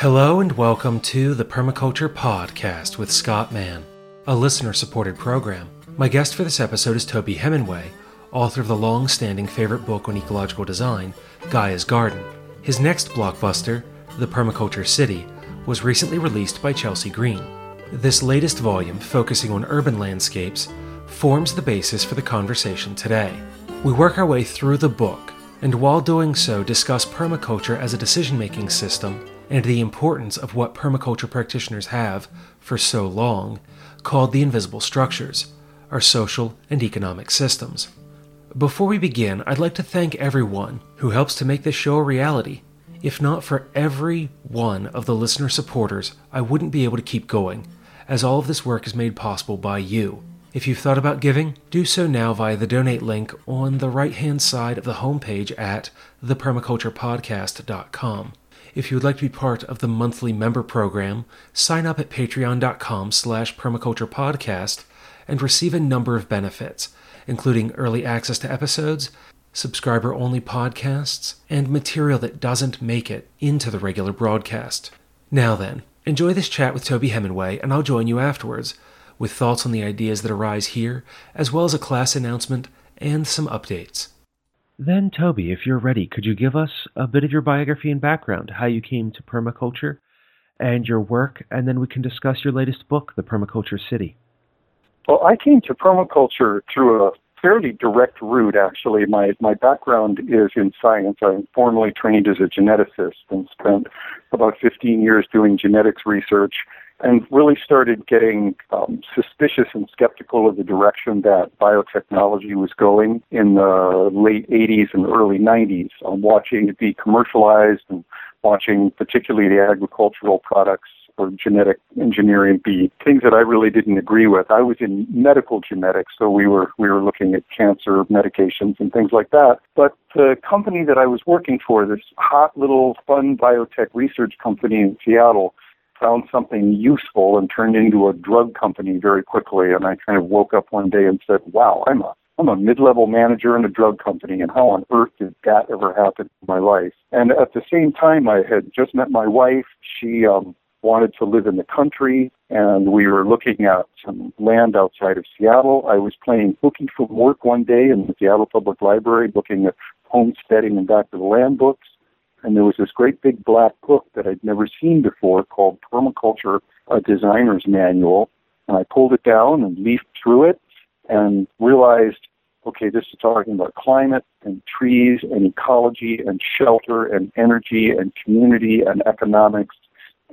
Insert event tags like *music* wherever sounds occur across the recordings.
Hello and welcome to the Permaculture Podcast with Scott Mann, a listener supported program. My guest for this episode is Toby Hemenway, author of the long standing favorite book on ecological design, Gaia's Garden. His next blockbuster, The Permaculture City, was recently released by Chelsea Green. This latest volume, focusing on urban landscapes, forms the basis for the conversation today. We work our way through the book, and while doing so, discuss permaculture as a decision making system and the importance of what permaculture practitioners have, for so long, called the invisible structures, our social and economic systems. Before we begin, I'd like to thank everyone who helps to make this show a reality. If not for every one of the listener supporters, I wouldn't be able to keep going, as all of this work is made possible by you. If you've thought about giving, do so now via the donate link on the right hand side of the homepage at thepermaculturepodcast.com. If you would like to be part of the monthly member program, sign up at patreon.com slash permaculturepodcast and receive a number of benefits, including early access to episodes, subscriber-only podcasts, and material that doesn't make it into the regular broadcast. Now then, enjoy this chat with Toby Hemenway, and I'll join you afterwards with thoughts on the ideas that arise here, as well as a class announcement and some updates. Then, Toby, if you're ready, could you give us a bit of your biography and background, how you came to permaculture and your work, and then we can discuss your latest book, The Permaculture City. Well, I came to permaculture through a fairly direct route, actually. My, my background is in science. I'm formally trained as a geneticist and spent about 15 years doing genetics research and really started getting um, suspicious and skeptical of the direction that biotechnology was going in the late 80s and early 90s. Um, watching it be commercialized and watching particularly the agricultural products or genetic engineering be things that I really didn't agree with. I was in medical genetics, so we were we were looking at cancer medications and things like that. But the company that I was working for, this hot little fun biotech research company in Seattle, found something useful and turned into a drug company very quickly. And I kind of woke up one day and said, wow, I'm a I'm a mid-level manager in a drug company, and how on earth did that ever happen in my life? And at the same time, I had just met my wife. She um, wanted to live in the country, and we were looking at some land outside of Seattle. I was playing hooky from work one day in the Seattle Public Library, looking at homesteading and back to the land books and there was this great big black book that I'd never seen before called Permaculture a Designer's Manual. And I pulled it down and leafed through it and realized, okay, this is talking about climate and trees and ecology and shelter and energy and community and economics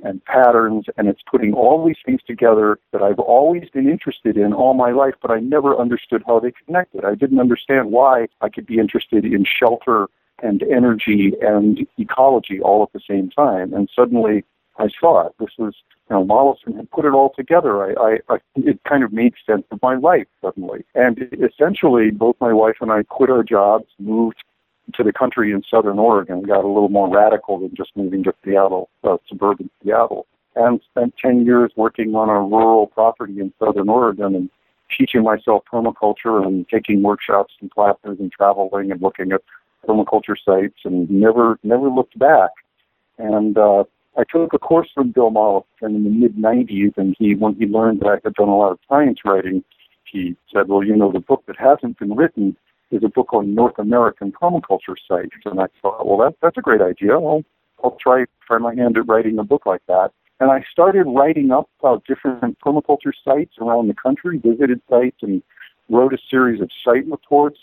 and patterns, and it's putting all these things together that I've always been interested in all my life, but I never understood how they connected. I didn't understand why I could be interested in shelter and energy and ecology all at the same time. And suddenly I saw it. This was, you know, Mollison had put it all together. I, I, I, it kind of made sense of my life suddenly. And essentially, both my wife and I quit our jobs, moved to the country in southern Oregon, got a little more radical than just moving to Seattle, uh, suburban Seattle, and spent 10 years working on a rural property in southern Oregon and teaching myself permaculture and taking workshops and classes and traveling and looking at permaculture sites and never never looked back. And uh, I took a course from Bill Mollison in the mid '90s, and he when he learned that I had done a lot of science writing, he said, "Well, you know, the book that hasn't been written is a book on North American permaculture sites." And I thought, "Well, that, that's a great idea. I'll I'll try try my hand at writing a book like that." And I started writing up about different permaculture sites around the country, visited sites, and wrote a series of site reports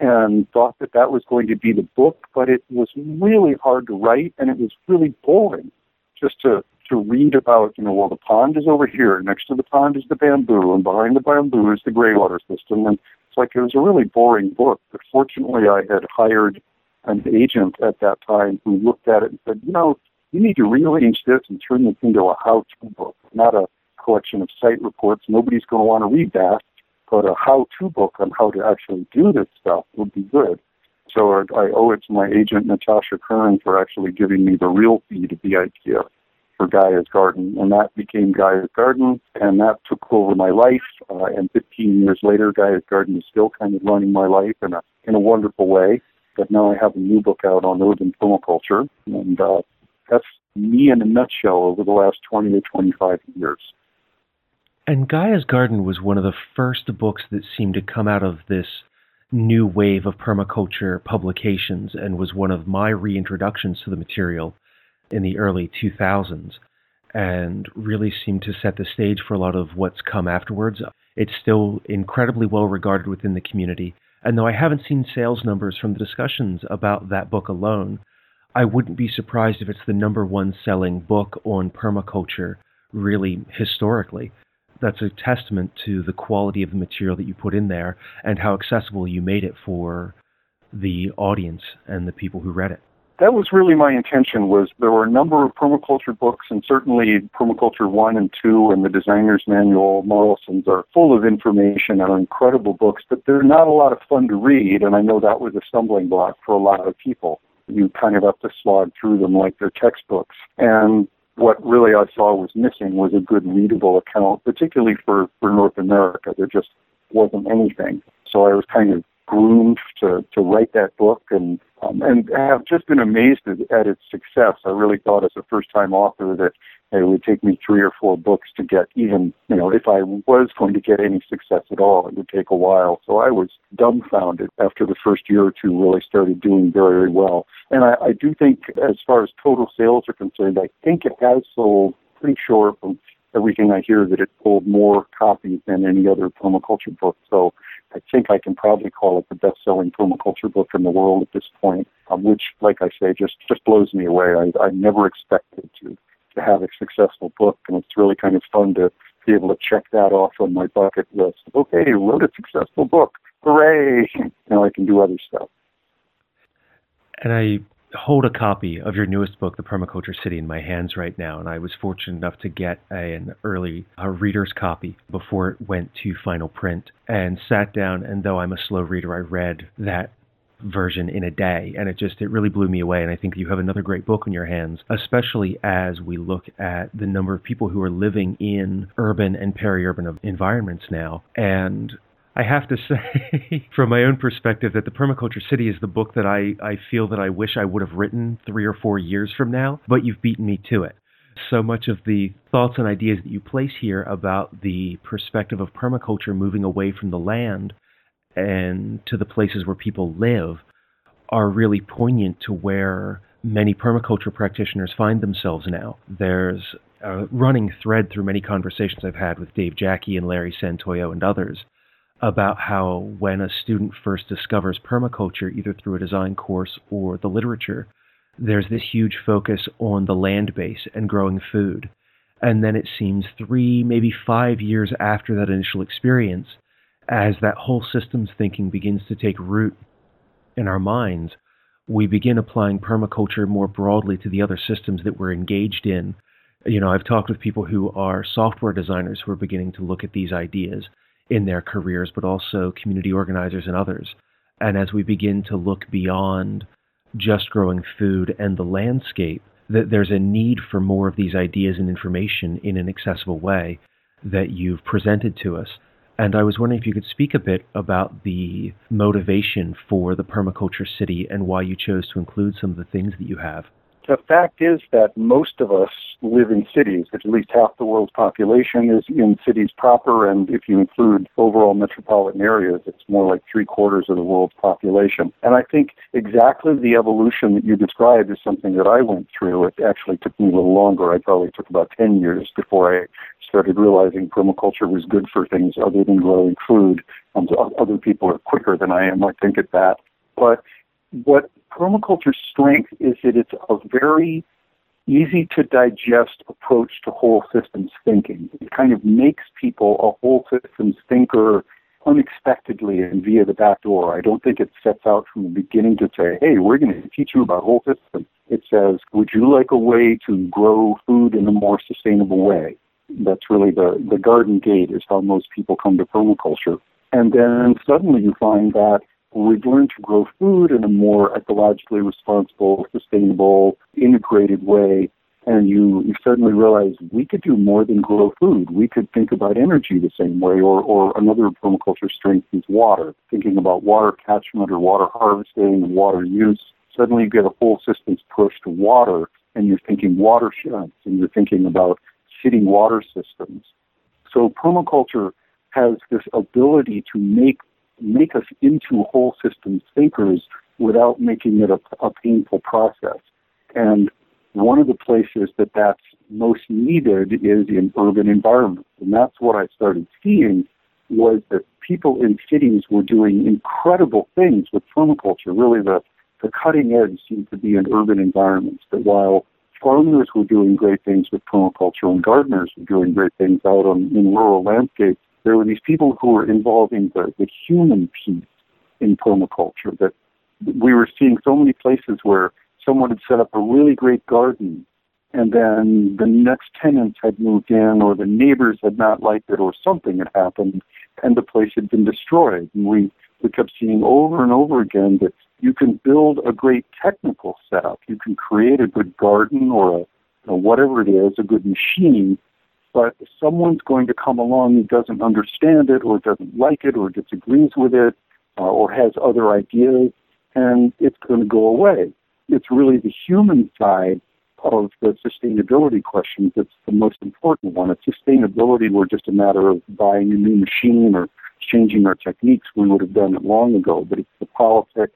and thought that that was going to be the book, but it was really hard to write and it was really boring just to to read about, you know, well, the pond is over here. Next to the pond is the bamboo, and behind the bamboo is the graywater system. And it's like it was a really boring book. But fortunately, I had hired an agent at that time who looked at it and said, you know, you need to rearrange this and turn this into a how-to book, not a collection of site reports. Nobody's going to want to read that but a how-to book on how to actually do this stuff would be good. So I owe it to my agent Natasha Kern for actually giving me the real feed of the idea for Gaia's Garden, and that became Gaia's Garden, and that took over my life. Uh, and 15 years later, Gaia's Garden is still kind of running my life in a in a wonderful way. But now I have a new book out on urban permaculture, and uh, that's me in a nutshell over the last 20 to 25 years. And Gaia's Garden was one of the first books that seemed to come out of this new wave of permaculture publications and was one of my reintroductions to the material in the early 2000s and really seemed to set the stage for a lot of what's come afterwards. It's still incredibly well regarded within the community. And though I haven't seen sales numbers from the discussions about that book alone, I wouldn't be surprised if it's the number one selling book on permaculture, really historically. That's a testament to the quality of the material that you put in there and how accessible you made it for the audience and the people who read it. That was really my intention was there were a number of permaculture books and certainly permaculture 1 and 2 and the designer's manual Mollison's are full of information and are incredible books but they're not a lot of fun to read and i know that was a stumbling block for a lot of people. You kind of have to slog through them like they're textbooks. And what really I saw was missing was a good readable account, particularly for, for North America. There just wasn't anything. So I was kind of groomed to, to write that book and um, and have just been amazed at, at its success. I really thought as a first time author that it would take me three or four books to get even, you know, if I was going to get any success at all, it would take a while. So I was dumbfounded after the first year or two really started doing very, very well. And I, I do think as far as total sales are concerned, I think it has sold pretty sure from everything I hear that it sold more copies than any other permaculture book. So I think I can probably call it the best-selling permaculture book in the world at this point, um, which, like I say, just just blows me away. I, I never expected to to have a successful book, and it's really kind of fun to be able to check that off on my bucket list. Okay, wrote a successful book. Hooray! *laughs* Now I can do other stuff. And I hold a copy of your newest book, The Permaculture City, in my hands right now, and I was fortunate enough to get a, an early a reader's copy before it went to final print, and sat down. And though I'm a slow reader, I read that version in a day and it just it really blew me away and i think you have another great book in your hands especially as we look at the number of people who are living in urban and peri-urban environments now and I have to *laughs* say, from my own perspective, that The Permaculture City is the book that I, I feel that I wish I would have written three or four years from now, but you've beaten me to it. So much of the thoughts and ideas that you place here about the perspective of permaculture moving away from the land and to the places where people live are really poignant to where many permaculture practitioners find themselves now. There's a running thread through many conversations I've had with Dave Jacke and Larry Santoyo and others about how when a student first discovers permaculture, either through a design course or the literature, there's this huge focus on the land base and growing food. And then it seems three, maybe five years after that initial experience, as that whole systems thinking begins to take root in our minds, we begin applying permaculture more broadly to the other systems that we're engaged in. You know, I've talked with people who are software designers who are beginning to look at these ideas in their careers, but also community organizers and others. And as we begin to look beyond just growing food and the landscape, that there's a need for more of these ideas and information in an accessible way that you've presented to us. And I was wondering if you could speak a bit about the motivation for the permaculture city and why you chose to include some of the things that you have the fact is that most of us live in cities. At least half the world's population is in cities proper, and if you include overall metropolitan areas, it's more like three quarters of the world's population. And I think exactly the evolution that you described is something that I went through. It actually took me a little longer. I probably took about 10 years before I started realizing permaculture was good for things other than growing food. Um, other people are quicker than I am, I think, at that. But what permaculture's strength is that it's a very easy to digest approach to whole systems thinking. It kind of makes people a whole systems thinker unexpectedly and via the back door. I don't think it sets out from the beginning to say, hey, we're going to teach you about whole systems. It says, would you like a way to grow food in a more sustainable way? That's really the, the garden gate is how most people come to permaculture. And then suddenly you find that we've learned to grow food in a more ecologically responsible, sustainable, integrated way. And you, you suddenly realize we could do more than grow food. We could think about energy the same way, or, or another permaculture strength is water, thinking about water catchment or water harvesting water use. Suddenly you get a whole systems push to water and you're thinking watersheds, and you're thinking about city water systems. So permaculture has this ability to make make us into whole systems thinkers without making it a, a painful process. And one of the places that that's most needed is in urban environments. And that's what I started seeing was that people in cities were doing incredible things with permaculture. Really, the, the cutting edge seemed to be in urban environments. That while farmers were doing great things with permaculture and gardeners were doing great things out on, in rural landscapes, there were these people who were involving the, the human piece in permaculture. That we were seeing so many places where someone had set up a really great garden and then the next tenants had moved in or the neighbors had not liked it or something had happened and the place had been destroyed. And we, we kept seeing over and over again that you can build a great technical setup. You can create a good garden or a, know, whatever it is, a good machine, but someone's going to come along who doesn't understand it or doesn't like it or disagrees with it uh, or has other ideas, and it's going to go away. It's really the human side of the sustainability questions that's the most important one. If sustainability were just a matter of buying a new machine or changing our techniques, we would have done it long ago. But it's the politics,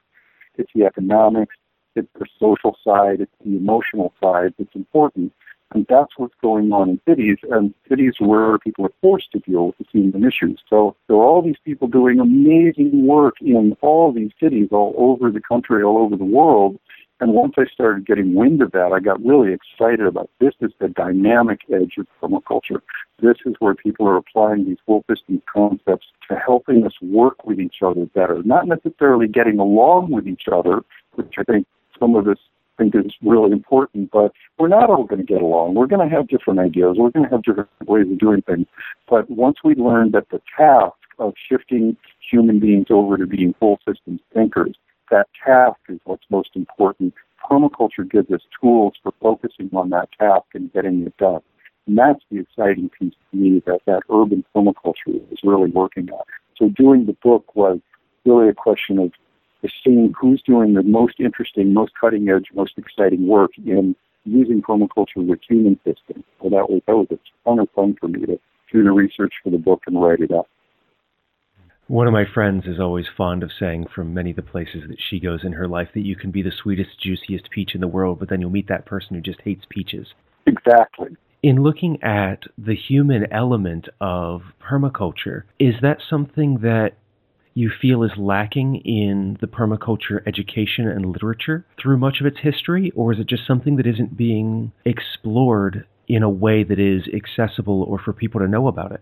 it's the economics, it's the social side, it's the emotional side that's important. And that's what's going on in cities, and cities where people are forced to deal with the human issues. So there are all these people doing amazing work in all these cities all over the country, all over the world, and once I started getting wind of that, I got really excited about this is the dynamic edge of permaculture. This is where people are applying these system concepts to helping us work with each other better. Not necessarily getting along with each other, which I think some of us think is really important, but we're not all going to get along. We're going to have different ideas. We're going to have different ways of doing things. But once we learn that the task of shifting human beings over to being full systems thinkers that task is what's most important. Permaculture gives us tools for focusing on that task and getting it done. And that's the exciting piece to me that that urban permaculture is really working on. So doing the book was really a question of seeing who's doing the most interesting, most cutting edge, most exciting work in using permaculture with human systems. So that was that was a ton of fun for me to do the research for the book and write it up. One of my friends is always fond of saying from many of the places that she goes in her life that you can be the sweetest, juiciest peach in the world, but then you'll meet that person who just hates peaches. Exactly. In looking at the human element of permaculture, is that something that you feel is lacking in the permaculture education and literature through much of its history, or is it just something that isn't being explored in a way that is accessible or for people to know about it?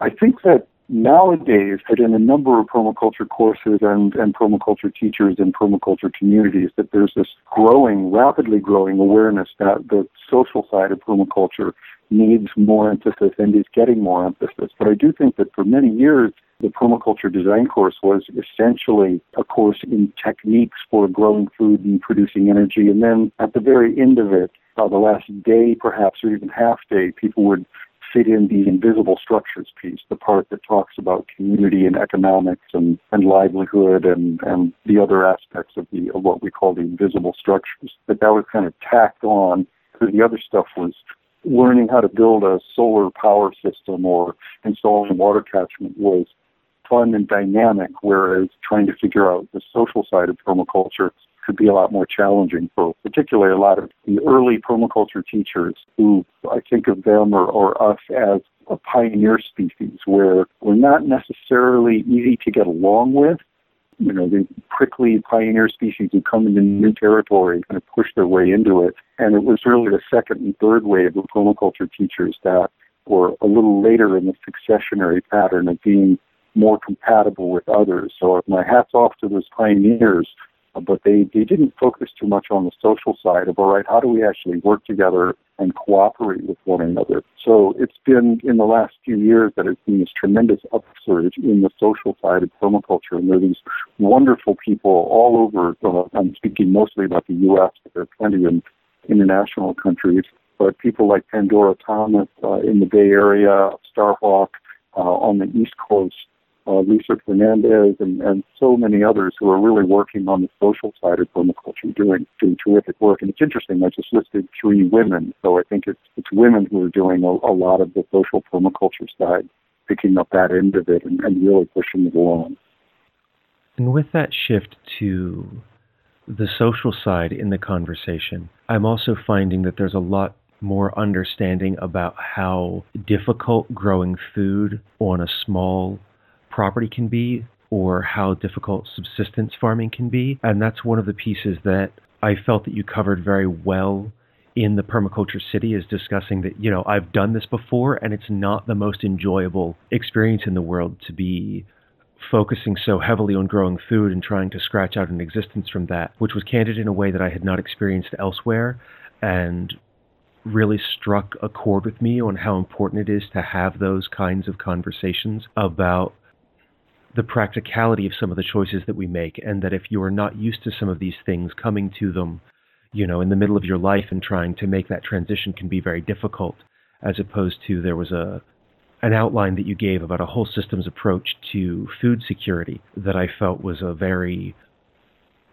I think that nowadays that in a number of permaculture courses and, and permaculture teachers and permaculture communities that there's this growing, rapidly growing awareness that the social side of permaculture needs more emphasis and is getting more emphasis. But I do think that for many years, the permaculture design course was essentially a course in techniques for growing food and producing energy. And then at the very end of it, uh, the last day perhaps or even half day, people would fit in the invisible structures piece, the part that talks about community and economics and, and livelihood and, and the other aspects of the of what we call the invisible structures. But that was kind of tacked on because the other stuff was learning how to build a solar power system or installing water catchment was fun and dynamic, whereas trying to figure out the social side of permaculture could be a lot more challenging for particularly a lot of the early permaculture teachers who I think of them or, or us as a pioneer species where we're not necessarily easy to get along with. You know, the prickly pioneer species who come into new territory kind of push their way into it. And it was really the second and third wave of permaculture teachers that were a little later in the successionary pattern of being more compatible with others. So my hat's off to those pioneers but they, they didn't focus too much on the social side of, all right, how do we actually work together and cooperate with one another? So it's been in the last few years that it's been this tremendous upsurge in the social side of permaculture. And there are these wonderful people all over, uh, I'm speaking mostly about the U.S., but there are plenty in international countries, but people like Pandora Thomas uh, in the Bay Area, Starhawk uh, on the East Coast, uh, Lisa Fernandes, and, and so many others who are really working on the social side of permaculture, doing doing terrific work. And it's interesting. I just listed three women, so I think it's it's women who are doing a, a lot of the social permaculture side, picking up that end of it and, and really pushing it along. And with that shift to the social side in the conversation, I'm also finding that there's a lot more understanding about how difficult growing food on a small property can be or how difficult subsistence farming can be. And that's one of the pieces that I felt that you covered very well in the permaculture city is discussing that, you know, I've done this before and it's not the most enjoyable experience in the world to be focusing so heavily on growing food and trying to scratch out an existence from that, which was candid in a way that I had not experienced elsewhere and really struck a chord with me on how important it is to have those kinds of conversations about the practicality of some of the choices that we make, and that if you are not used to some of these things, coming to them, you know, in the middle of your life and trying to make that transition can be very difficult, as opposed to there was a an outline that you gave about a whole systems approach to food security that I felt was a very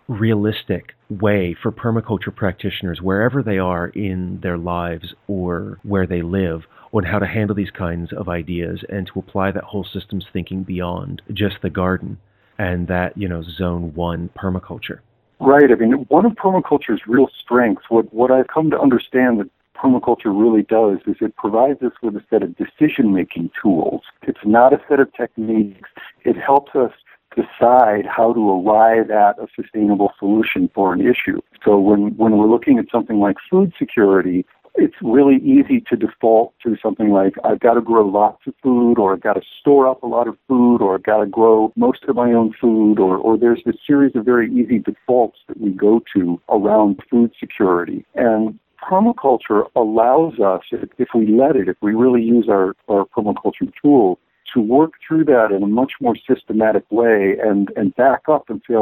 realistic way for permaculture practitioners, wherever they are in their lives or where they live, on how to handle these kinds of ideas and to apply that whole systems thinking beyond just the garden and that, you know, zone one permaculture. Right. I mean, one of permaculture's real strengths, what, what I've come to understand that permaculture really does is it provides us with a set of decision making tools. It's not a set of techniques. It helps us decide how to arrive at a sustainable solution for an issue. So when, when we're looking at something like food security, it's really easy to default to something like I've got to grow lots of food or I've got to store up a lot of food or I've got to grow most of my own food or, or there's this series of very easy defaults that we go to around food security. And permaculture allows us, if, if we let it, if we really use our, our permaculture tools, to work through that in a much more systematic way and, and back up and say,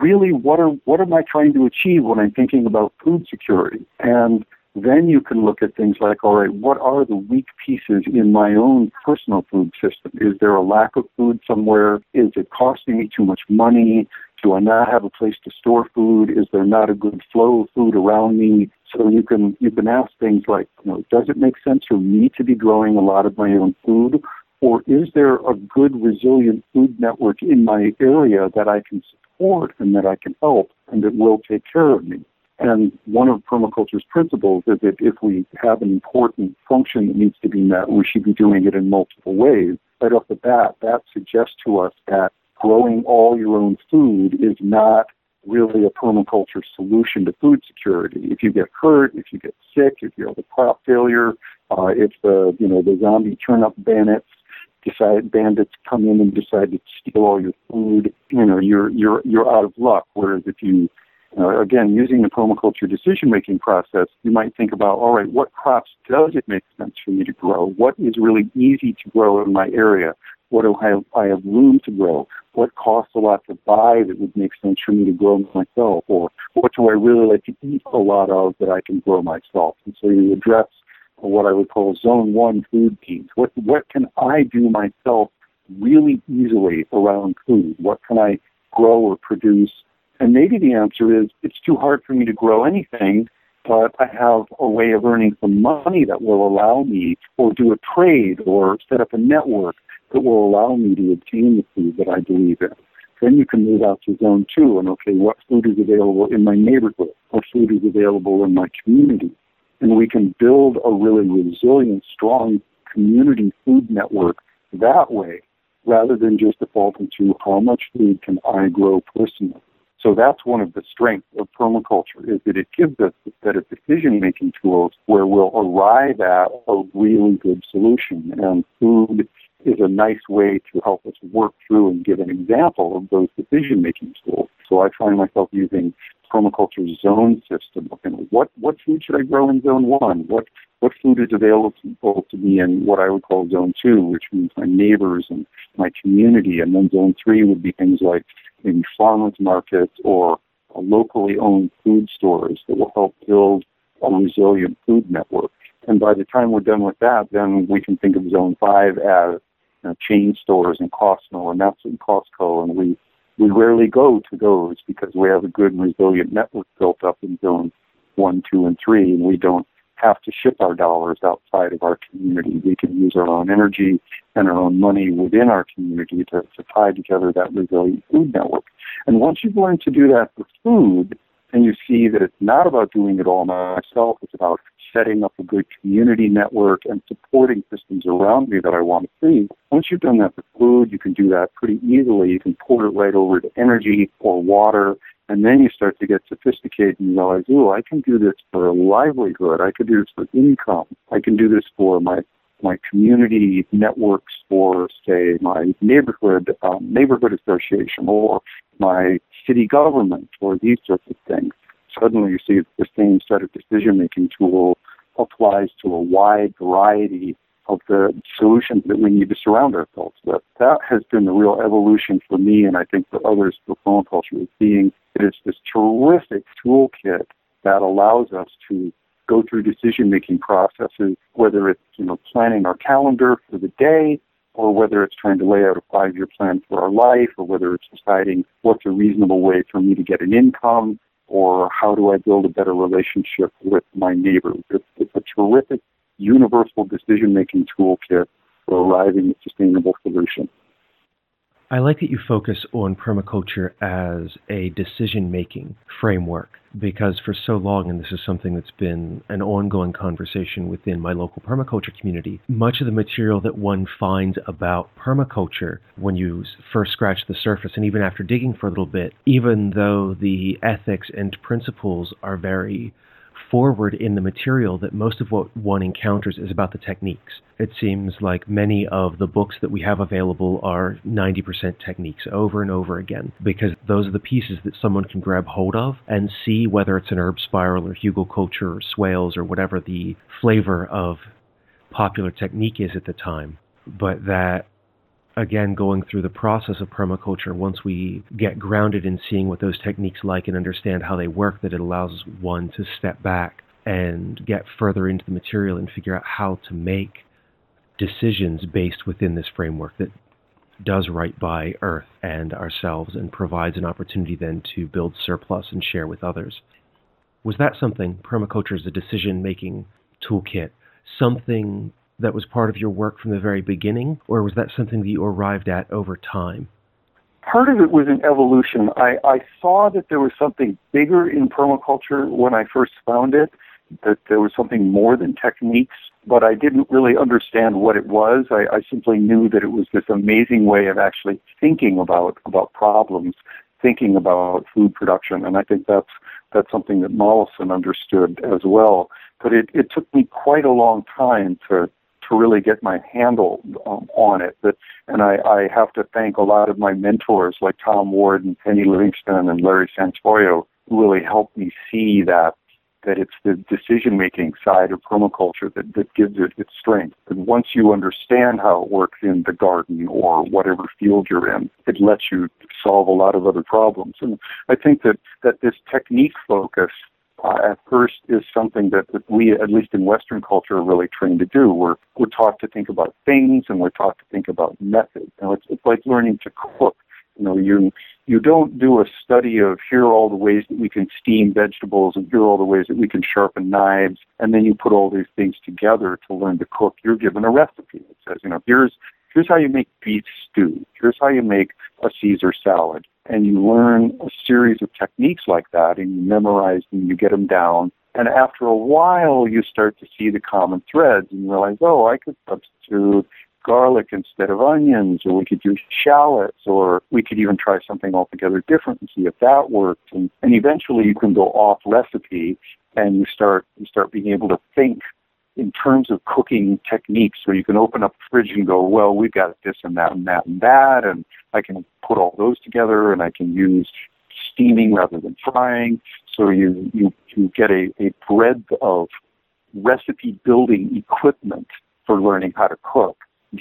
really what are what am I trying to achieve when I'm thinking about food security? And then you can look at things like, all right, what are the weak pieces in my own personal food system? Is there a lack of food somewhere? Is it costing me too much money? Do I not have a place to store food? Is there not a good flow of food around me? So you can you can ask things like, you know, does it make sense for me to be growing a lot of my own food? Or is there a good resilient food network in my area that I can support and that I can help and that will take care of me? And one of permaculture's principles is that if we have an important function that needs to be met, we should be doing it in multiple ways. Right off the bat, that suggests to us that growing all your own food is not really a permaculture solution to food security. If you get hurt, if you get sick, if you have a crop failure, uh, if the you know the zombie turnip bandits decide bandits come in and decide to steal all your food, you know you're you're you're out of luck. Whereas if you uh, again, using the permaculture decision-making process, you might think about, all right, what crops does it make sense for me to grow? What is really easy to grow in my area? What do I have, I have room to grow? What costs a lot to buy that would make sense for me to grow myself? Or what do I really like to eat a lot of that I can grow myself? And so you address what I would call zone one food needs. What, what can I do myself really easily around food? What can I grow or produce and maybe the answer is it's too hard for me to grow anything, but I have a way of earning some money that will allow me, or do a trade, or set up a network that will allow me to obtain the food that I believe in. Then you can move out to zone two and okay, what food is available in my neighborhood? What food is available in my community? And we can build a really resilient, strong community food network that way rather than just defaulting to how much food can I grow personally. So that's one of the strengths of permaculture is that it gives us a set of decision-making tools where we'll arrive at a really good solution. And food is a nice way to help us work through and give an example of those decision-making tools. So I find myself using permaculture's zone system. Looking what what food should I grow in zone one? What what food is available to me in what I would call zone two, which means my neighbors and my community. And then zone three would be things like maybe farmers markets or locally owned food stores that will help build a resilient food network. And by the time we're done with that, then we can think of zone five as you know, chain stores and Costco and that's in Costco, and we we rarely go to those because we have a good and resilient network built up in zone one, two, and three, and we don't have to ship our dollars outside of our community. We can use our own energy and our own money within our community to, to tie together that resilient food network. And once you've learned to do that for food, then you see that it's not about doing it all myself. It's about setting up a good community network and supporting systems around me that I want to see. Once you've done that for food, you can do that pretty easily. You can port it right over to energy or water and then you start to get sophisticated and realize, oh, I can do this for a livelihood. I can do this for income. I can do this for my my community networks for, say, my neighborhood um, neighborhood association or my city government or these sorts of things. Suddenly, you see the same set of decision-making tool applies to a wide variety of the solutions that we need to surround ourselves with. That has been the real evolution for me, and I think for others for permaculture, is being it is this terrific toolkit that allows us to go through decision-making processes, whether it's you know planning our calendar for the day, or whether it's trying to lay out a five-year plan for our life, or whether it's deciding what's a reasonable way for me to get an income, or how do I build a better relationship with my neighbors. It's, it's a terrific universal decision-making toolkit for arriving at sustainable solutions. I like that you focus on permaculture as a decision making framework because for so long, and this is something that's been an ongoing conversation within my local permaculture community, much of the material that one finds about permaculture when you first scratch the surface and even after digging for a little bit, even though the ethics and principles are very forward in the material that most of what one encounters is about the techniques. It seems like many of the books that we have available are 90% techniques over and over again because those are the pieces that someone can grab hold of and see whether it's an herb spiral or hugelkultur or swales or whatever the flavor of popular technique is at the time. But that again going through the process of permaculture once we get grounded in seeing what those techniques like and understand how they work that it allows one to step back and get further into the material and figure out how to make decisions based within this framework that does right by earth and ourselves and provides an opportunity then to build surplus and share with others. Was that something? Permaculture is a decision making toolkit. Something that was part of your work from the very beginning, or was that something that you arrived at over time? Part of it was an evolution. I, I saw that there was something bigger in permaculture when I first found it, that there was something more than techniques, but I didn't really understand what it was. I, I simply knew that it was this amazing way of actually thinking about, about problems, thinking about food production, and I think that's that's something that Mollison understood as well. But it, it took me quite a long time to to really get my handle um, on it. But, and I, I have to thank a lot of my mentors like Tom Ward and Penny Livingston and Larry Santoyo who really helped me see that that it's the decision making side of permaculture that, that gives it its strength. And once you understand how it works in the garden or whatever field you're in, it lets you solve a lot of other problems. And I think that, that this technique focus uh, at first is something that, that we, at least in Western culture, are really trained to do. We're, we're taught to think about things and we're taught to think about methods. Know, it's, it's like learning to cook. You know, you, you don't do a study of here are all the ways that we can steam vegetables and here are all the ways that we can sharpen knives, and then you put all these things together to learn to cook. You're given a recipe. It says, you know, here's here's how you make beef stew. Here's how you make a Caesar salad and you learn a series of techniques like that and you memorize them, you get them down. And after a while, you start to see the common threads and realize, oh, I could substitute garlic instead of onions, or we could use shallots, or we could even try something altogether different and see if that works. And, and eventually you can go off recipe and you start you start being able to think in terms of cooking techniques where you can open up the fridge and go, well, we've got this and that and that and that, and I can put all those together and I can use steaming rather than frying. So you, you, you get a, a breadth of recipe building equipment for learning how to cook.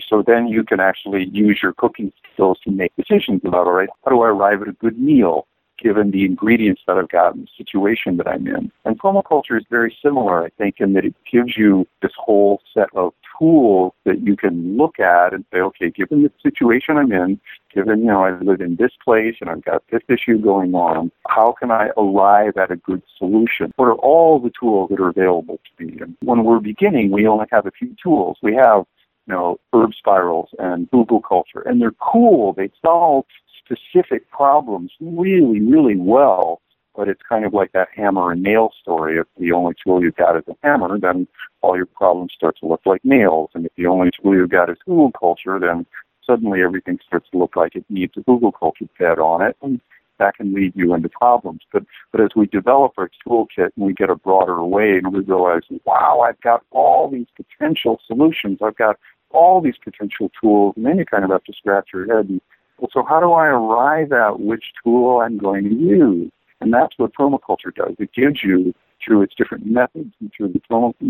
So then you can actually use your cooking skills to make decisions about, all right, how do I arrive at a good meal? Given the ingredients that I've got and the situation that I'm in. And permaculture is very similar, I think, in that it gives you this whole set of tools that you can look at and say, okay, given the situation I'm in, given, you know, I live in this place and I've got this issue going on, how can I arrive at a good solution? What are all the tools that are available to me? And when we're beginning, we only have a few tools. We have, you know, herb spirals and hugelkultur, and they're cool. They solve specific problems really, really well but it's kind of like that hammer and nail story. If the only tool you've got is a hammer, then all your problems start to look like nails. And if the only tool you've got is hugelkultur, then suddenly everything starts to look like it needs a hugelkultur bed on it. And that can lead you into problems. But but as we develop our toolkit and we get a broader way and we realize, wow, I've got all these potential solutions. I've got all these potential tools, and then you kind of have to scratch your head and well, so how do I arrive at which tool I'm going to use? And that's what permaculture does. It gives you, through its different methods and through the,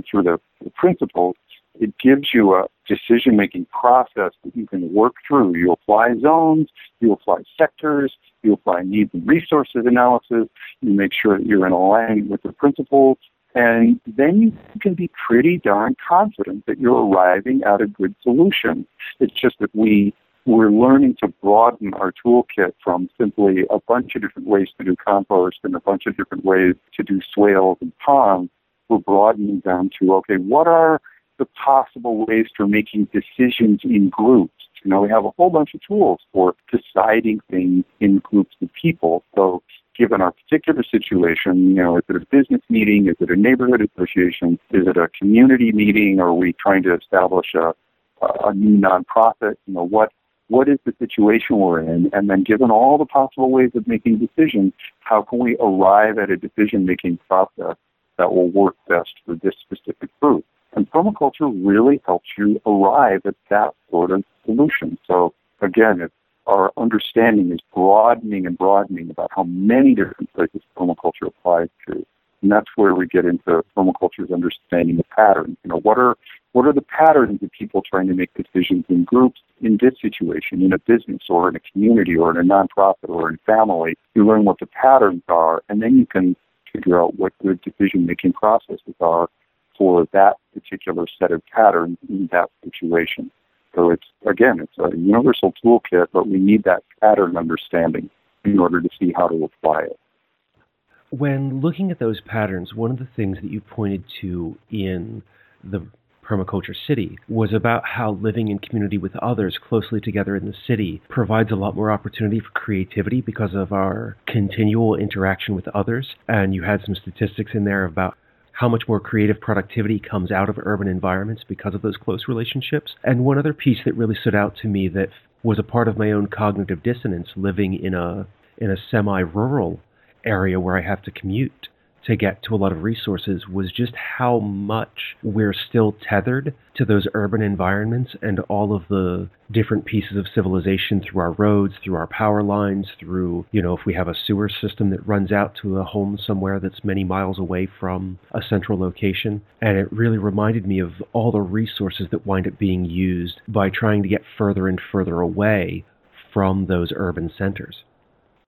through the, the principles, it gives you a decision making process that you can work through. You apply zones, you apply sectors, you apply needs and resources analysis, you make sure that you're in alignment with the principles, and then you can be pretty darn confident that you're arriving at a good solution. It's just that we we're learning to broaden our toolkit from simply a bunch of different ways to do compost and a bunch of different ways to do swales and ponds. We're broadening them to, okay, what are the possible ways for making decisions in groups? You know, we have a whole bunch of tools for deciding things in groups of people. So given our particular situation, you know, is it a business meeting? Is it a neighborhood association? Is it a community meeting? Are we trying to establish a, a new nonprofit? You know, what what is the situation we're in, and then given all the possible ways of making decisions, how can we arrive at a decision making process that will work best for this specific group? And permaculture really helps you arrive at that sort of solution. So again, our understanding is broadening and broadening about how many different places permaculture applies to. And that's where we get into permaculture's understanding of patterns. You know, what are what are the patterns of people trying to make decisions in groups in this situation, in a business or in a community or in a nonprofit or in family? You learn what the patterns are, and then you can figure out what good decision making processes are for that particular set of patterns in that situation. So it's again, it's a universal toolkit, but we need that pattern understanding in order to see how to apply it. When looking at those patterns, one of the things that you pointed to in the permaculture city was about how living in community with others closely together in the city provides a lot more opportunity for creativity because of our continual interaction with others. And you had some statistics in there about how much more creative productivity comes out of urban environments because of those close relationships. And one other piece that really stood out to me that was a part of my own cognitive dissonance living in a in a semi-rural area where I have to commute to get to a lot of resources was just how much we're still tethered to those urban environments and all of the different pieces of civilization through our roads, through our power lines, through, you know, if we have a sewer system that runs out to a home somewhere that's many miles away from a central location. And it really reminded me of all the resources that wind up being used by trying to get further and further away from those urban centers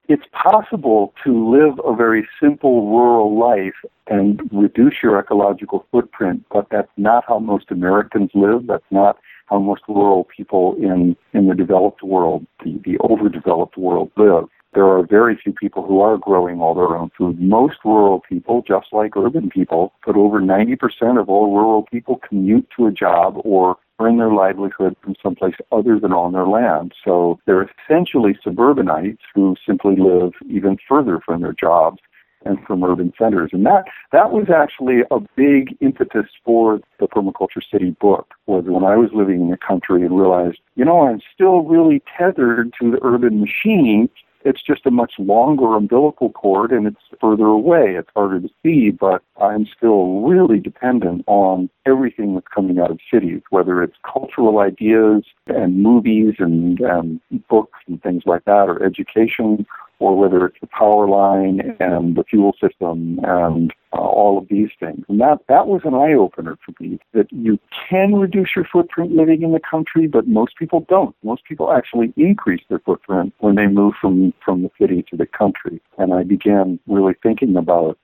it's possible to live a very simple rural life and reduce your ecological footprint, but that's not how most Americans live. That's not how most rural people in, in the developed world, the, the overdeveloped world, live. There are very few people who are growing all their own food. Most rural people, just like urban people, but over 90% of all rural people commute to a job or earn their livelihood from someplace other than on their land. So they're essentially suburbanites who simply live even further from their jobs and from urban centers. And that, that was actually a big impetus for the Permaculture City book, was when I was living in the country and realized, you know, I'm still really tethered to the urban machine it's just a much longer umbilical cord and it's further away. It's harder to see, but I'm still really dependent on everything that's coming out of cities, whether it's cultural ideas and movies and, and books and things like that, or education, or whether it's the power line and the fuel system and uh, all of these things. And that, that was an eye opener for me that you can reduce your footprint living in the country, but most people don't. Most people actually increase their footprint when they move from, from the city to the country. And I began really thinking about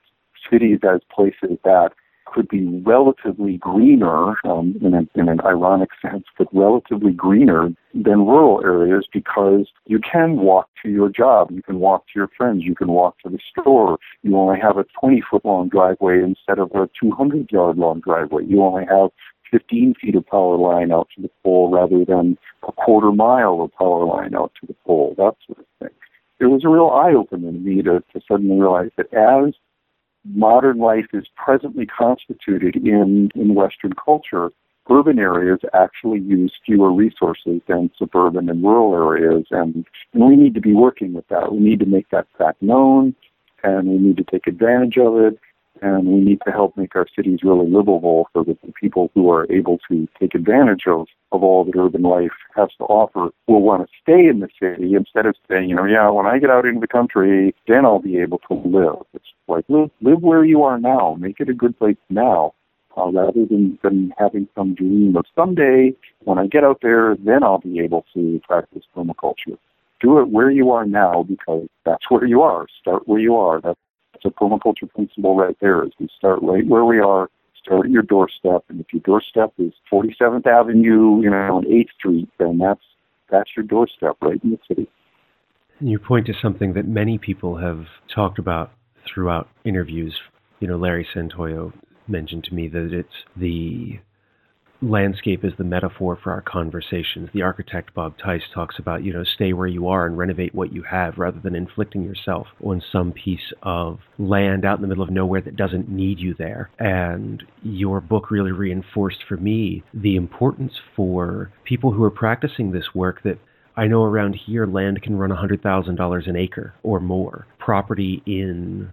cities as places that could be relatively greener, um, in, a, in an ironic sense, but relatively greener than rural areas because you can walk to your job, you can walk to your friends, you can walk to the store. You only have a 20 foot long driveway instead of a 200 yard long driveway. You only have 15 feet of power line out to the pole rather than a quarter mile of power line out to the pole, that sort of thing. It was a real eye opener to me to, to suddenly realize that as modern life is presently constituted in, in Western culture, urban areas actually use fewer resources than suburban and rural areas, and, and we need to be working with that. We need to make that fact known, and we need to take advantage of it, and we need to help make our cities really livable so that the people who are able to take advantage of, of all that urban life has to offer will want to stay in the city instead of saying, you know, yeah, when I get out into the country, then I'll be able to live. It's like live, live where you are now, make it a good place now. Uh, rather than, than having some dream of someday when I get out there, then I'll be able to practice permaculture. Do it where you are now because that's where you are. Start where you are. That's that's a permaculture principle right there is we start right where we are, start at your doorstep, and if your doorstep is 47th Avenue, you know, on 8th Street, then that's that's your doorstep right in the city. And you point to something that many people have talked about throughout interviews. You know, Larry Santoyo mentioned to me that it's the landscape is the metaphor for our conversations. The architect Bob Tice talks about, you know, stay where you are and renovate what you have rather than inflicting yourself on some piece of land out in the middle of nowhere that doesn't need you there. And your book really reinforced for me the importance for people who are practicing this work that I know around here land can run $100,000 an acre or more. Property in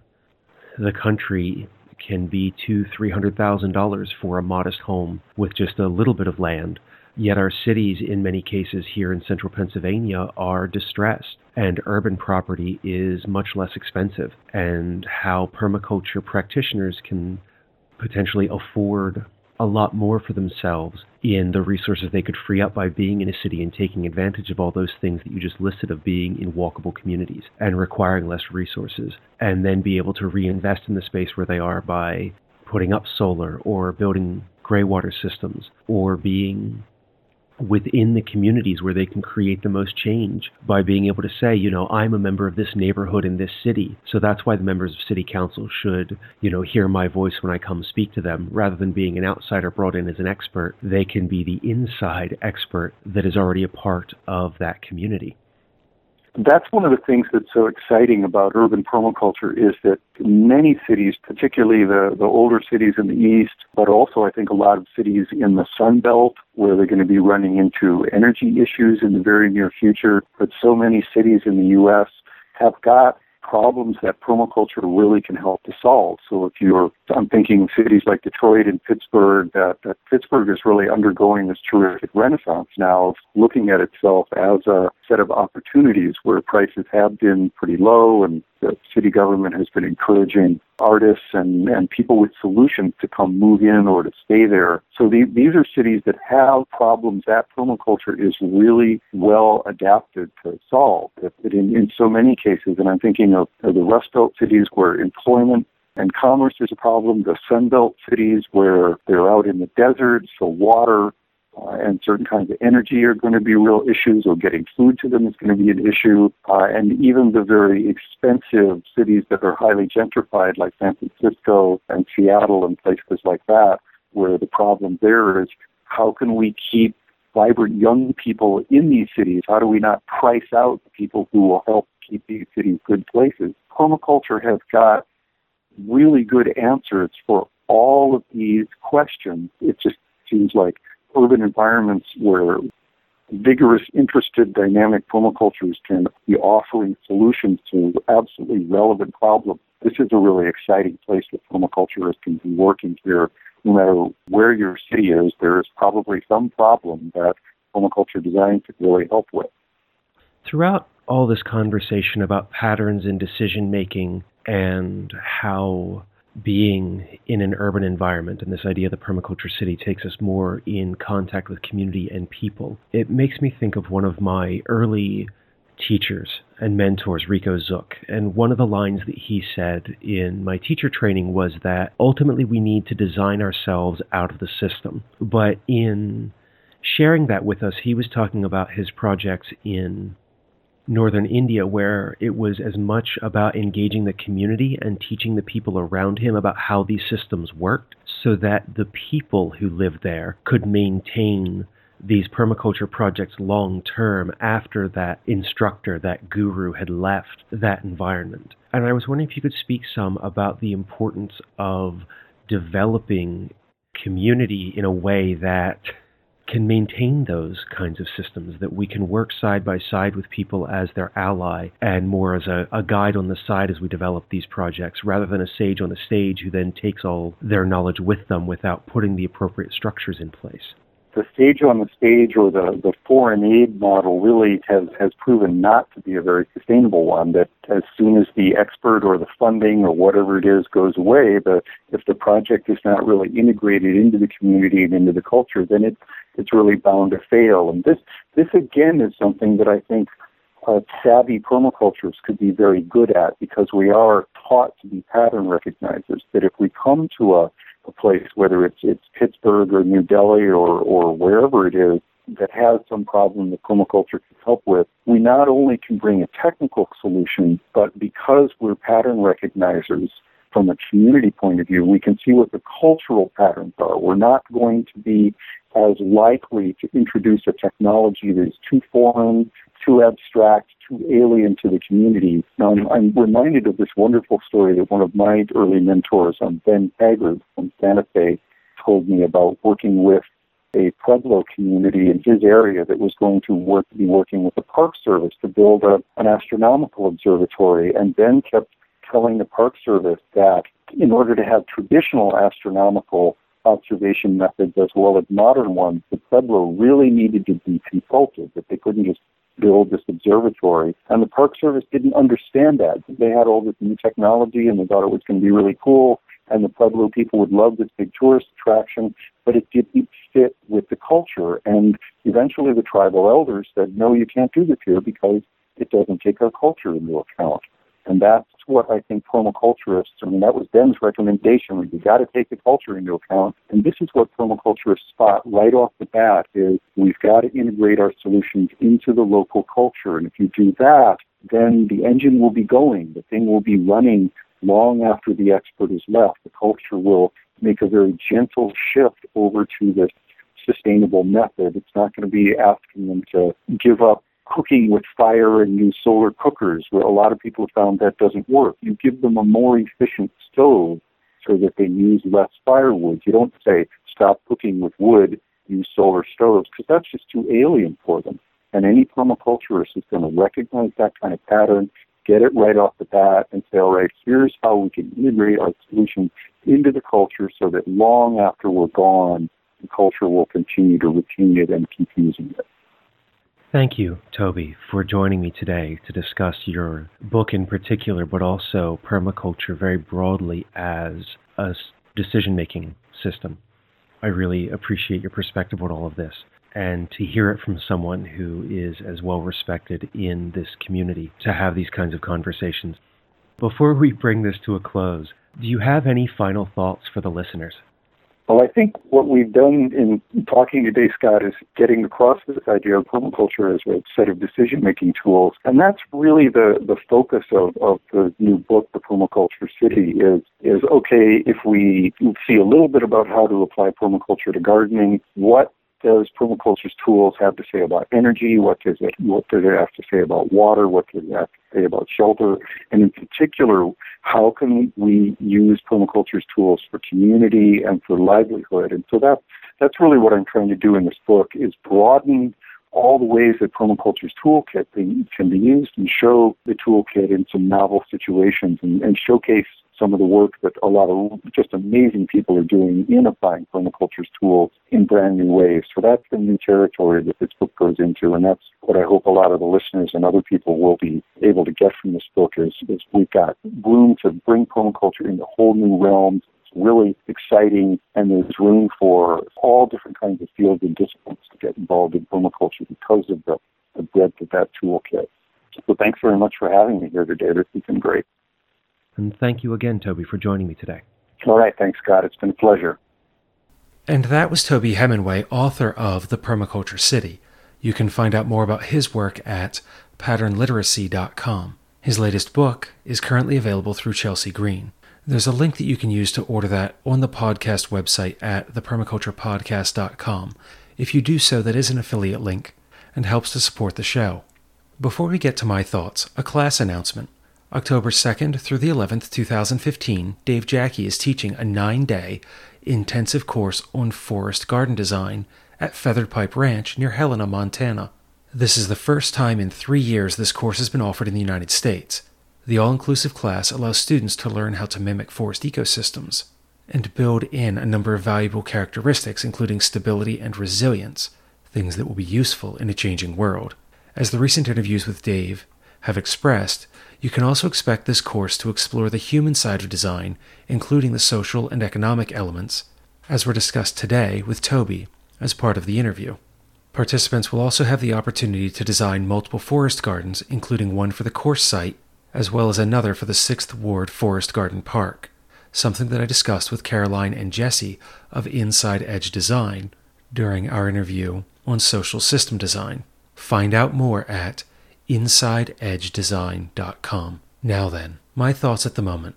the country can be two, three hundred thousand dollars for a modest home with just a little bit of land. Yet our cities, in many cases here in central Pennsylvania, are distressed, and urban property is much less expensive. And how permaculture practitioners can potentially afford a lot more for themselves in the resources they could free up by being in a city and taking advantage of all those things that you just listed of being in walkable communities and requiring less resources, and then be able to reinvest in the space where they are by putting up solar or building gray water systems or being within the communities where they can create the most change by being able to say, you know, I'm a member of this neighborhood in this city. So that's why the members of city council should, you know, hear my voice when I come speak to them. Rather than being an outsider brought in as an expert, they can be the inside expert that is already a part of that community that's one of the things that's so exciting about urban permaculture is that many cities, particularly the, the older cities in the east, but also I think a lot of cities in the Sun Belt where they're going to be running into energy issues in the very near future, but so many cities in the U.S. have got problems that permaculture really can help to solve. So if you're, I'm thinking cities like Detroit and Pittsburgh, that, that Pittsburgh is really undergoing this terrific renaissance now of looking at itself as a set of opportunities where prices have been pretty low and the city government has been encouraging artists and, and people with solutions to come move in or to stay there. So the, these are cities that have problems that permaculture is really well adapted to solve. In, in so many cases, and I'm thinking of, the Rust Belt cities where employment and commerce is a problem, the Sun Belt cities where they're out in the desert, so water uh, and certain kinds of energy are going to be real issues, or getting food to them is going to be an issue. Uh, and even the very expensive cities that are highly gentrified, like San Francisco and Seattle and places like that, where the problem there is how can we keep vibrant young people in these cities? How do we not price out people who will help keep these cities good places? Permaculture has got really good answers for all of these questions. It just seems like urban environments where vigorous, interested, dynamic permacultures can be offering solutions to absolutely relevant problems. This is a really exciting place that permaculturists can be working here. No matter where your city is, there is probably some problem that permaculture design could really help with. Throughout all this conversation about patterns in decision making and how being in an urban environment and this idea of the permaculture city takes us more in contact with community and people, it makes me think of one of my early teachers and mentors, Rico Zook. And one of the lines that he said in my teacher training was that ultimately we need to design ourselves out of the system. But in sharing that with us, he was talking about his projects in northern India, where it was as much about engaging the community and teaching the people around him about how these systems worked so that the people who lived there could maintain these permaculture projects long term after that instructor, that guru had left that environment. And I was wondering if you could speak some about the importance of developing community in a way that can maintain those kinds of systems, that we can work side by side with people as their ally and more as a, a, guide on the side as we develop these projects, rather than a sage on the stage who then takes all their knowledge with them without putting the appropriate structures in place the stage on the stage or the, the foreign aid model really has, has proven not to be a very sustainable one. That as soon as the expert or the funding or whatever it is goes away, the, if the project is not really integrated into the community and into the culture, then it, it's really bound to fail. And this, this again is something that I think uh, savvy permaculturists could be very good at because we are taught to be pattern recognizers. That if we come to a a place, whether it's it's Pittsburgh or New Delhi or or wherever it is that has some problem that permaculture can help with, we not only can bring a technical solution, but because we're pattern recognizers from a community point of view, we can see what the cultural patterns are. We're not going to be as likely to introduce a technology that is too foreign, too abstract, too alien to the community. Now, I'm, I'm, reminded of this wonderful story that one of my early mentors, um, Ben Haggard from Santa Fe, told me about working with a Pueblo community in his area that was going to work, be working with the Park Service to build a, an astronomical observatory. And Ben kept telling the Park Service that in order to have traditional astronomical observation methods as well as modern ones, the Pueblo really needed to be consulted, that they couldn't just build this observatory. And the Park Service didn't understand that. They had all this new technology and they thought it was going to be really cool. And the Pueblo people would love this big tourist attraction, but it didn't fit with the culture. And eventually the tribal elders said, no, you can't do this here because it doesn't take our culture into account. And that's what I think permaculturists, I mean, that was Ben's recommendation. We got to take the culture into account. And this is what permaculturists spot right off the bat is we've got to integrate our solutions into the local culture. And if you do that, then the engine will be going. The thing will be running long after the expert is left. The culture will make a very gentle shift over to this sustainable method. It's not going to be asking them to give up cooking with fire and use solar cookers, where a lot of people found that doesn't work. You give them a more efficient stove so that they use less firewood. You don't say, stop cooking with wood, use solar stoves, because that's just too alien for them. And any permaculturist is going to recognize that kind of pattern, get it right off the bat, and say, all right, here's how we can integrate our solution into the culture so that long after we're gone, the culture will continue to retain it and keep using it. Thank you, Toby, for joining me today to discuss your book in particular, but also permaculture very broadly as a decision making system. I really appreciate your perspective on all of this and to hear it from someone who is as well respected in this community to have these kinds of conversations. Before we bring this to a close, do you have any final thoughts for the listeners? Well, I think what we've done in talking today, Scott, is getting across this idea of permaculture as a set of decision-making tools, and that's really the the focus of, of the new book, The Permaculture City, is is okay if we see a little bit about how to apply permaculture to gardening, what does permaculture's tools have to say about energy? What does it what does it have to say about water? What does it have to say about shelter? And in particular, how can we use permaculture's tools for community and for livelihood? And so that that's really what I'm trying to do in this book is broaden all the ways that permaculture's toolkit can be used and show the toolkit in some novel situations and, and showcase some of the work that a lot of just amazing people are doing in applying permaculture's tools in brand new ways. So that's the new territory that this book goes into, and that's what I hope a lot of the listeners and other people will be able to get from this book is, is we've got room to bring permaculture into whole new realms really exciting, and there's room for all different kinds of fields and disciplines to get involved in permaculture because of the, the breadth of that toolkit. So thanks very much for having me here today. This has been great. And thank you again, Toby, for joining me today. All right. Thanks, Scott. It's been a pleasure. And that was Toby Hemenway, author of The Permaculture City. You can find out more about his work at patternliteracy.com. His latest book is currently available through Chelsea Green. There's a link that you can use to order that on the podcast website at thepermaculturepodcast.com. If you do so, that is an affiliate link and helps to support the show. Before we get to my thoughts, a class announcement. October 2nd through the 11th, 2015, Dave Jacke is teaching a nine day intensive course on forest garden design at Feathered Pipe Ranch near Helena, Montana. This is the first time in three years this course has been offered in the United States. The all inclusive class allows students to learn how to mimic forest ecosystems and build in a number of valuable characteristics, including stability and resilience, things that will be useful in a changing world. As the recent interviews with Dave have expressed, you can also expect this course to explore the human side of design, including the social and economic elements, as were discussed today with Toby as part of the interview. Participants will also have the opportunity to design multiple forest gardens, including one for the course site as well as another for the 6th Ward Forest Garden Park, something that I discussed with Caroline and Jesse of Inside Edge Design during our interview on social system design. Find out more at insideedgedesign.com. Now then, my thoughts at the moment.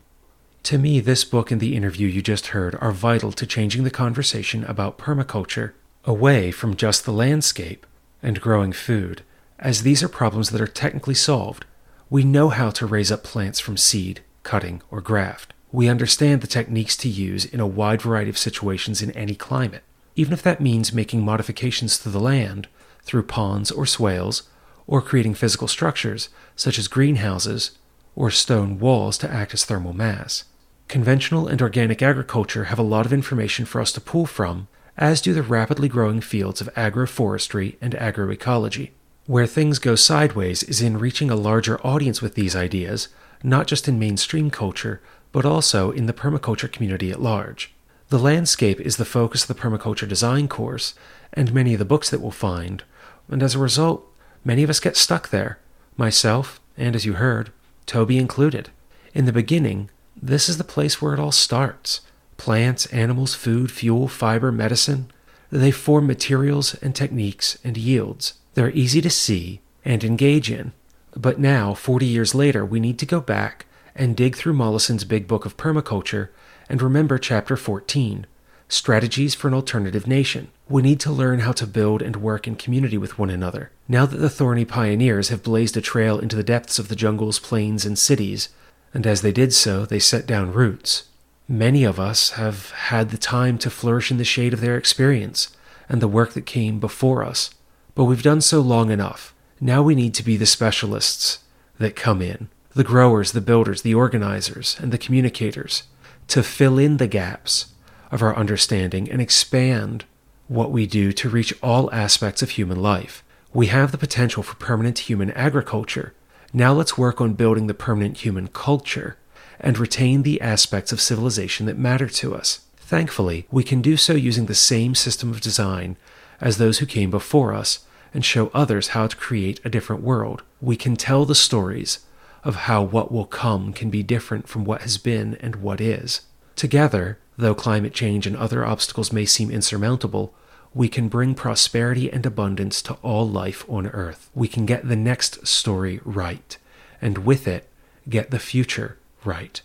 To me, this book and the interview you just heard are vital to changing the conversation about permaculture away from just the landscape and growing food, as these are problems that are technically solved we know how to raise up plants from seed, cutting, or graft. We understand the techniques to use in a wide variety of situations in any climate, even if that means making modifications to the land through ponds or swales, or creating physical structures such as greenhouses or stone walls to act as thermal mass. Conventional and organic agriculture have a lot of information for us to pull from, as do the rapidly growing fields of agroforestry and agroecology. Where things go sideways is in reaching a larger audience with these ideas, not just in mainstream culture, but also in the permaculture community at large. The landscape is the focus of the permaculture design course and many of the books that we'll find, and as a result, many of us get stuck there, myself, and as you heard, Toby included. In the beginning, this is the place where it all starts. Plants, animals, food, fuel, fiber, medicine, they form materials and techniques and yields. They're easy to see and engage in. But now, 40 years later, we need to go back and dig through Mollison's big book of permaculture and remember chapter 14 Strategies for an Alternative Nation. We need to learn how to build and work in community with one another. Now that the thorny pioneers have blazed a trail into the depths of the jungles, plains, and cities, and as they did so, they set down roots. Many of us have had the time to flourish in the shade of their experience and the work that came before us. But we've done so long enough. Now we need to be the specialists that come in the growers, the builders, the organizers, and the communicators to fill in the gaps of our understanding and expand what we do to reach all aspects of human life. We have the potential for permanent human agriculture. Now let's work on building the permanent human culture and retain the aspects of civilization that matter to us. Thankfully, we can do so using the same system of design as those who came before us and show others how to create a different world. We can tell the stories of how what will come can be different from what has been and what is. Together, though climate change and other obstacles may seem insurmountable, we can bring prosperity and abundance to all life on earth. We can get the next story right, and with it, get the future right.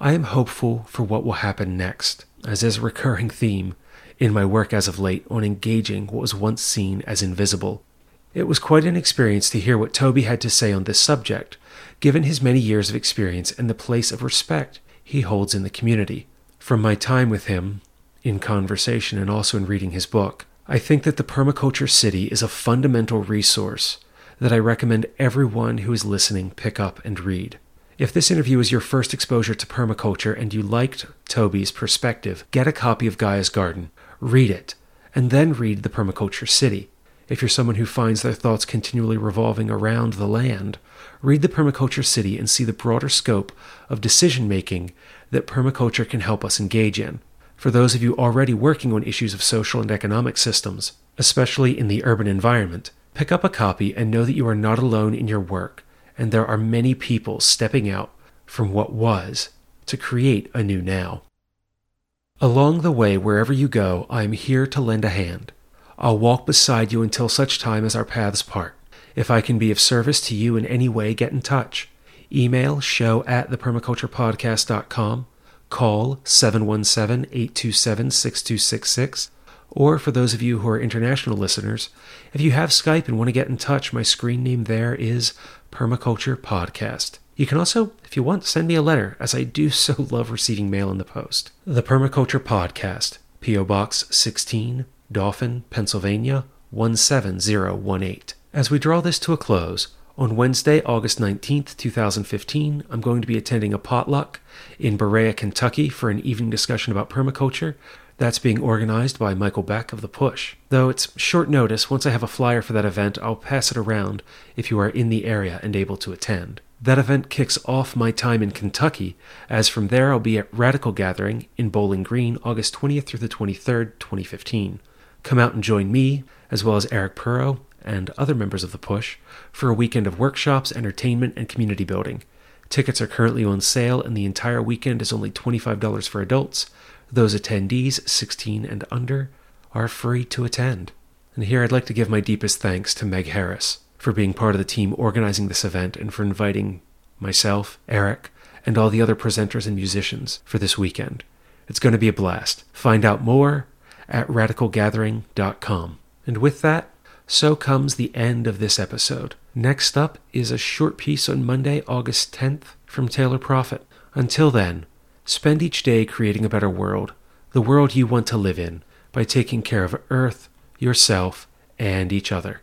I am hopeful for what will happen next, as is a recurring theme in my work as of late on engaging what was once seen as invisible. It was quite an experience to hear what Toby had to say on this subject, given his many years of experience and the place of respect he holds in the community. From my time with him, in conversation and also in reading his book, I think that the Permaculture City is a fundamental resource that I recommend everyone who is listening pick up and read. If this interview is your first exposure to permaculture and you liked Toby's perspective, get a copy of Gaia's Garden, read it, and then read The Permaculture City. If you're someone who finds their thoughts continually revolving around the land, read The Permaculture City and see the broader scope of decision making that permaculture can help us engage in. For those of you already working on issues of social and economic systems, especially in the urban environment, pick up a copy and know that you are not alone in your work, and there are many people stepping out from what was to create a new now. Along the way, wherever you go, I am here to lend a hand. I'll walk beside you until such time as our paths part. If I can be of service to you in any way, get in touch. Email show at thepermaculturepodcast.com, call 717 827 6266, or for those of you who are international listeners, if you have Skype and want to get in touch, my screen name there is Permaculture Podcast. You can also, if you want, send me a letter, as I do so *laughs* love receiving mail in the post. The Permaculture Podcast, P.O. Box 16, Dauphin, Pennsylvania 17018. As we draw this to a close, on Wednesday, August 19th, 2015, I'm going to be attending a potluck in Berea, Kentucky for an evening discussion about permaculture. That's being organized by Michael Beck of The Push. Though it's short notice, once I have a flyer for that event, I'll pass it around if you are in the area and able to attend. That event kicks off my time in Kentucky, as from there I'll be at Radical Gathering in Bowling Green, August 20th through the 23rd, 2015. Come out and join me, as well as Eric Puro and other members of the Push, for a weekend of workshops, entertainment, and community building. Tickets are currently on sale, and the entire weekend is only $25 for adults. Those attendees, 16 and under, are free to attend. And here I'd like to give my deepest thanks to Meg Harris for being part of the team organizing this event and for inviting myself, Eric, and all the other presenters and musicians for this weekend. It's going to be a blast. Find out more at radicalgathering.com. And with that, so comes the end of this episode. Next up is a short piece on Monday, August 10th from Taylor Prophet. Until then, spend each day creating a better world, the world you want to live in, by taking care of Earth, yourself, and each other.